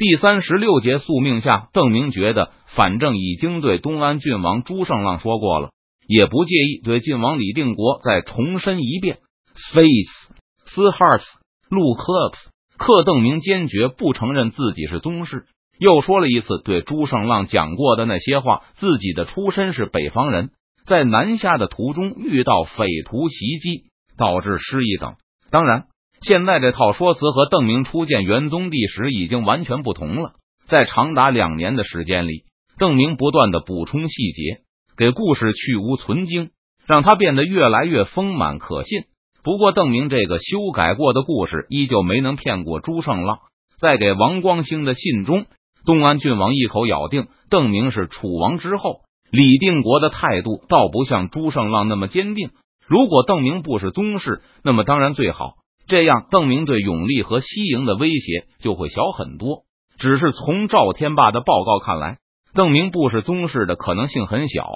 第三十六节宿命下，邓明觉得反正已经对东安郡王朱胜浪说过了，也不介意对晋王李定国再重申一遍。Face s hearts look ups，克邓明坚决不承认自己是宗室，又说了一次对朱胜浪讲过的那些话：自己的出身是北方人，在南下的途中遇到匪徒袭击，导致失忆等。当然。现在这套说辞和邓明初见元宗帝时已经完全不同了。在长达两年的时间里，邓明不断的补充细节，给故事去芜存精，让他变得越来越丰满可信。不过，邓明这个修改过的故事依旧没能骗过朱胜浪。在给王光兴的信中，东安郡王一口咬定邓明是楚王之后，李定国的态度倒不像朱胜浪那么坚定。如果邓明不是宗室，那么当然最好。这样，邓明对永历和西营的威胁就会小很多。只是从赵天霸的报告看来，邓明不是宗室的可能性很小。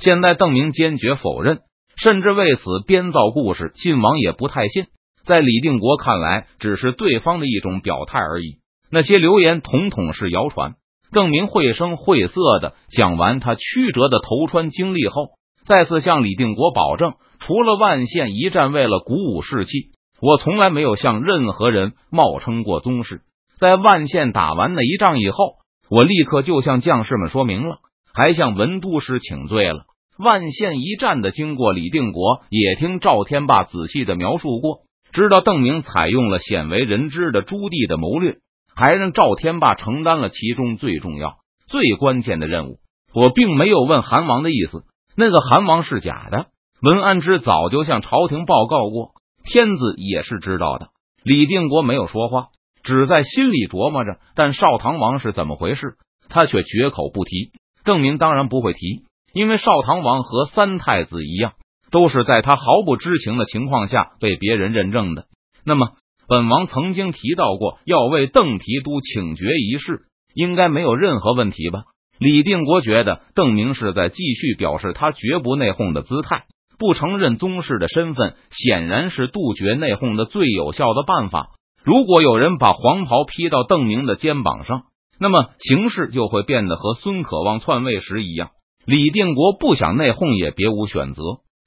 现在，邓明坚决否认，甚至为此编造故事。晋王也不太信。在李定国看来，只是对方的一种表态而已。那些流言统统是谣传。邓明绘声绘色的讲完他曲折的投川经历后，再次向李定国保证，除了万县一战为了鼓舞士气。我从来没有向任何人冒称过宗室。在万县打完那一仗以后，我立刻就向将士们说明了，还向文都师请罪了。万县一战的经过，李定国也听赵天霸仔细的描述过，知道邓明采用了鲜为人知的朱棣的谋略，还让赵天霸承担了其中最重要、最关键的任务。我并没有问韩王的意思，那个韩王是假的。文安之早就向朝廷报告过。天子也是知道的，李定国没有说话，只在心里琢磨着。但少唐王是怎么回事，他却绝口不提。邓明当然不会提，因为少唐王和三太子一样，都是在他毫不知情的情况下被别人认证的。那么，本王曾经提到过要为邓提督请爵一事，应该没有任何问题吧？李定国觉得邓明是在继续表示他绝不内讧的姿态。不承认宗室的身份，显然是杜绝内讧的最有效的办法。如果有人把黄袍披到邓明的肩膀上，那么形势就会变得和孙可望篡位时一样。李定国不想内讧，也别无选择。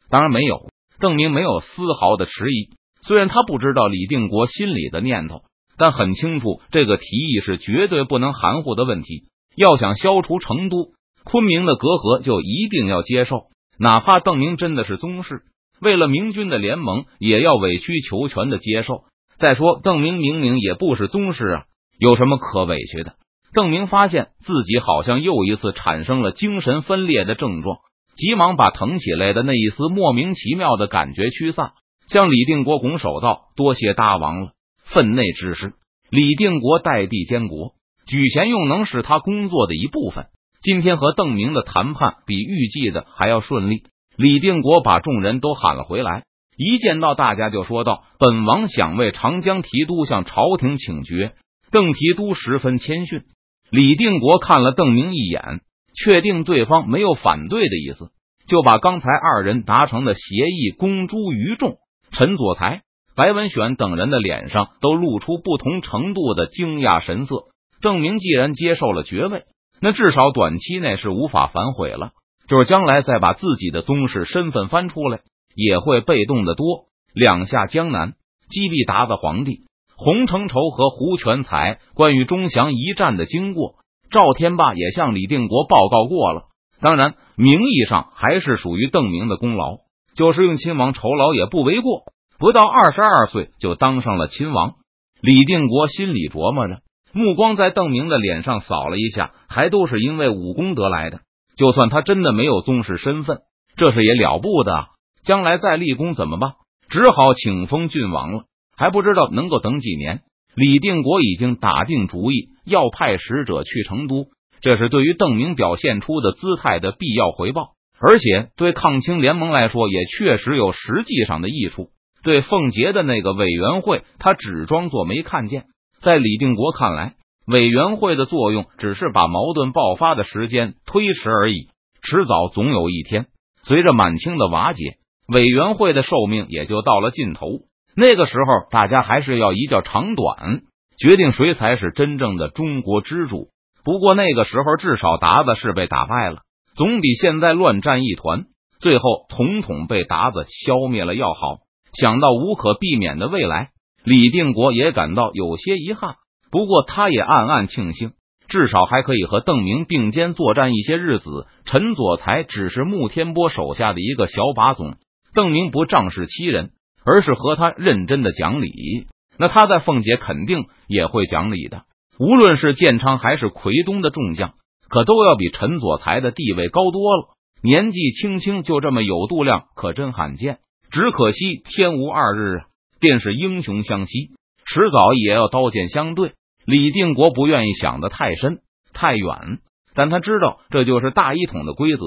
当然没有，邓明没有丝毫的迟疑。虽然他不知道李定国心里的念头，但很清楚这个提议是绝对不能含糊的问题。要想消除成都、昆明的隔阂，就一定要接受。哪怕邓明真的是宗室，为了明军的联盟，也要委曲求全的接受。再说，邓明明明也不是宗室啊，有什么可委屈的？邓明发现自己好像又一次产生了精神分裂的症状，急忙把疼起来的那一丝莫名其妙的感觉驱散，向李定国拱手道：“多谢大王了，分内之事，李定国代地监国，举贤用能是他工作的一部分。”今天和邓明的谈判比预计的还要顺利。李定国把众人都喊了回来，一见到大家就说道：“本王想为长江提督向朝廷请爵。”邓提督十分谦逊。李定国看了邓明一眼，确定对方没有反对的意思，就把刚才二人达成的协议公诸于众。陈佐才、白文选等人的脸上都露出不同程度的惊讶神色。邓明既然接受了爵位。那至少短期内是无法反悔了，就是将来再把自己的宗室身份翻出来，也会被动的多。两下江南，击毙鞑子皇帝洪承畴和胡全才，关于钟祥一战的经过，赵天霸也向李定国报告过了。当然，名义上还是属于邓明的功劳，就是用亲王酬劳也不为过。不到二十二岁就当上了亲王，李定国心里琢磨着。目光在邓明的脸上扫了一下，还都是因为武功得来的。就算他真的没有宗室身份，这是也了不得。将来再立功怎么办？只好请封郡王了。还不知道能够等几年。李定国已经打定主意要派使者去成都，这是对于邓明表现出的姿态的必要回报，而且对抗清联盟来说也确实有实际上的益处。对凤杰的那个委员会，他只装作没看见。在李定国看来，委员会的作用只是把矛盾爆发的时间推迟而已，迟早总有一天，随着满清的瓦解，委员会的寿命也就到了尽头。那个时候，大家还是要一较长短，决定谁才是真正的中国之主。不过那个时候，至少达子是被打败了，总比现在乱战一团，最后统统被达子消灭了要好。想到无可避免的未来，李定国也感到有些遗憾。不过他也暗暗庆幸，至少还可以和邓明并肩作战一些日子。陈佐才只是穆天波手下的一个小把总，邓明不仗势欺人，而是和他认真的讲理。那他在凤姐肯定也会讲理的。无论是建昌还是奎东的众将，可都要比陈佐才的地位高多了。年纪轻轻就这么有度量，可真罕见。只可惜天无二日啊！便是英雄相惜，迟早也要刀剑相对。李定国不愿意想的太深太远，但他知道这就是大一统的规则，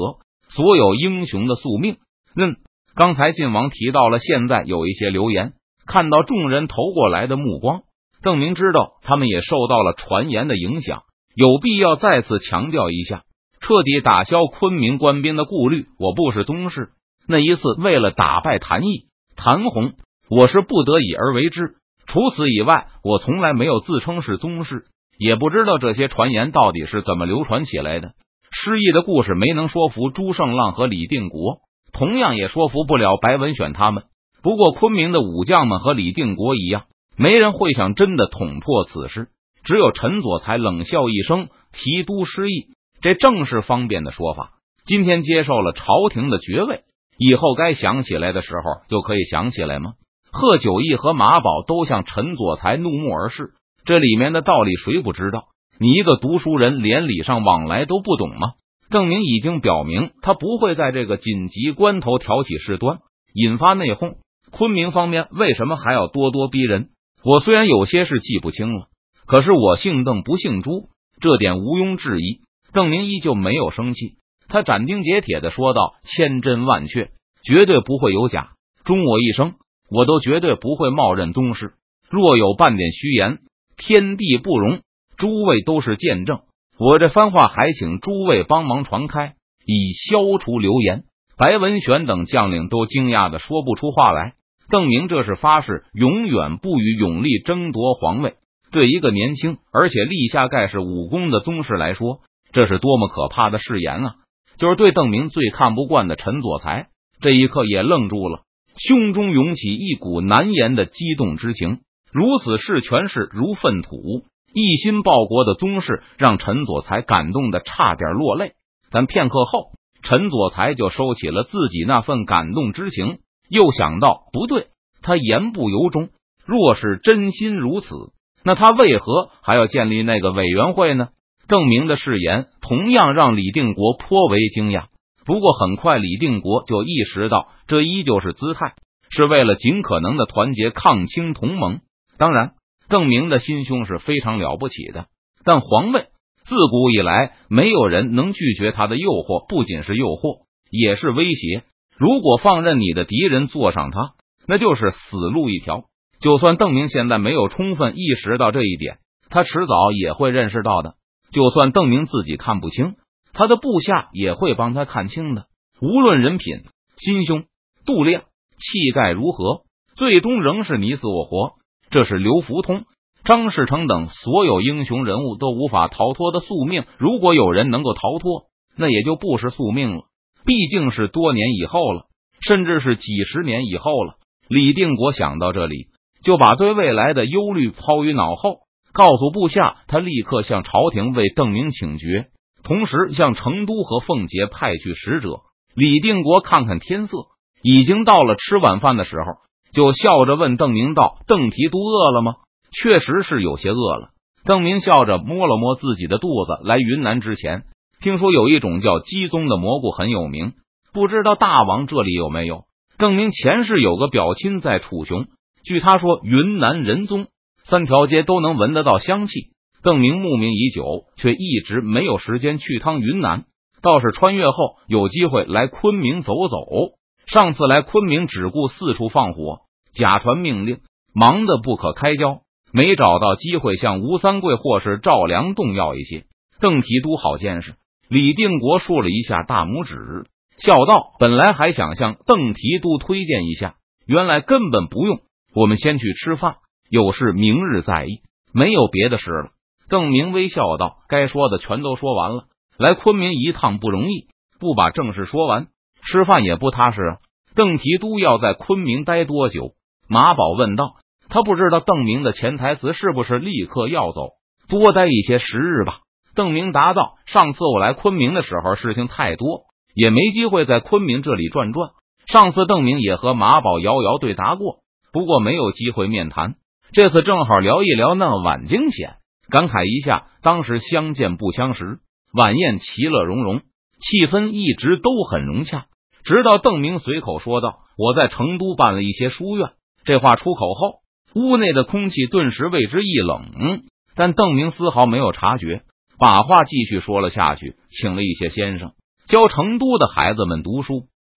所有英雄的宿命。嗯，刚才晋王提到了，现在有一些流言，看到众人投过来的目光。邓明知道他们也受到了传言的影响，有必要再次强调一下，彻底打消昆明官兵的顾虑。我不是宗室，那一次为了打败谭毅、谭红，我是不得已而为之。除此以外，我从来没有自称是宗室，也不知道这些传言到底是怎么流传起来的。失忆的故事没能说服朱胜浪和李定国，同样也说服不了白文选他们。不过，昆明的武将们和李定国一样。没人会想真的捅破此事，只有陈佐才冷笑一声，提督失意，这正是方便的说法。今天接受了朝廷的爵位，以后该想起来的时候就可以想起来吗？贺九义和马宝都向陈佐才怒目而视，这里面的道理谁不知道？你一个读书人，连礼尚往来都不懂吗？邓明已经表明，他不会在这个紧急关头挑起事端，引发内讧。昆明方面为什么还要咄咄逼人？我虽然有些事记不清了，可是我姓邓不姓朱，这点毋庸置疑。邓明依旧没有生气，他斩钉截铁的说道：“千真万确，绝对不会有假。忠我一生，我都绝对不会冒认宗室。若有半点虚言，天地不容。诸位都是见证，我这番话还请诸位帮忙传开，以消除流言。”白文选等将领都惊讶的说不出话来。邓明这是发誓，永远不与永历争夺皇位。对一个年轻而且立下盖世武功的宗室来说，这是多么可怕的誓言啊！就是对邓明最看不惯的陈佐才，这一刻也愣住了，胸中涌起一股难言的激动之情。如此事权势如粪土，一心报国的宗室让陈佐才感动的差点落泪。但片刻后，陈佐才就收起了自己那份感动之情。又想到不对，他言不由衷。若是真心如此，那他为何还要建立那个委员会呢？郑明的誓言同样让李定国颇为惊讶。不过很快，李定国就意识到，这依旧是姿态，是为了尽可能的团结抗清同盟。当然，邓明的心胸是非常了不起的。但皇位自古以来，没有人能拒绝他的诱惑，不仅是诱惑，也是威胁。如果放任你的敌人坐上他，那就是死路一条。就算邓明现在没有充分意识到这一点，他迟早也会认识到的。就算邓明自己看不清，他的部下也会帮他看清的。无论人品、心胸、度量、气概如何，最终仍是你死我活。这是刘福通、张士诚等所有英雄人物都无法逃脱的宿命。如果有人能够逃脱，那也就不是宿命了。毕竟是多年以后了，甚至是几十年以后了。李定国想到这里，就把对未来的忧虑抛于脑后，告诉部下，他立刻向朝廷为邓明请决，同时向成都和奉节派去使者。李定国看看天色，已经到了吃晚饭的时候，就笑着问邓明道：“邓提督饿了吗？”确实是有些饿了。邓明笑着摸了摸自己的肚子，来云南之前。听说有一种叫鸡枞的蘑菇很有名，不知道大王这里有没有？邓明前世有个表亲在楚雄，据他说云南仁宗三条街都能闻得到香气。邓明慕名已久，却一直没有时间去趟云南。倒是穿越后有机会来昆明走走。上次来昆明只顾四处放火，假传命令，忙得不可开交，没找到机会向吴三桂或是赵良栋要一些。邓提督好见识。李定国竖了一下大拇指，笑道：“本来还想向邓提督推荐一下，原来根本不用。我们先去吃饭，有事明日再议。”没有别的事了。邓明微笑道：“该说的全都说完了。来昆明一趟不容易，不把正事说完，吃饭也不踏实啊。”邓提督要在昆明待多久？马宝问道。他不知道邓明的潜台词是不是立刻要走，多待一些时日吧。邓明答道：“上次我来昆明的时候，事情太多，也没机会在昆明这里转转。上次邓明也和马宝遥遥对答过，不过没有机会面谈。这次正好聊一聊那晚惊险，感慨一下当时相见不相识。晚宴其乐融融，气氛一直都很融洽。直到邓明随口说道：‘我在成都办了一些书院。’这话出口后，屋内的空气顿时为之一冷。但邓明丝毫没有察觉。”把话继续说了下去，请了一些先生教成都的孩子们读书，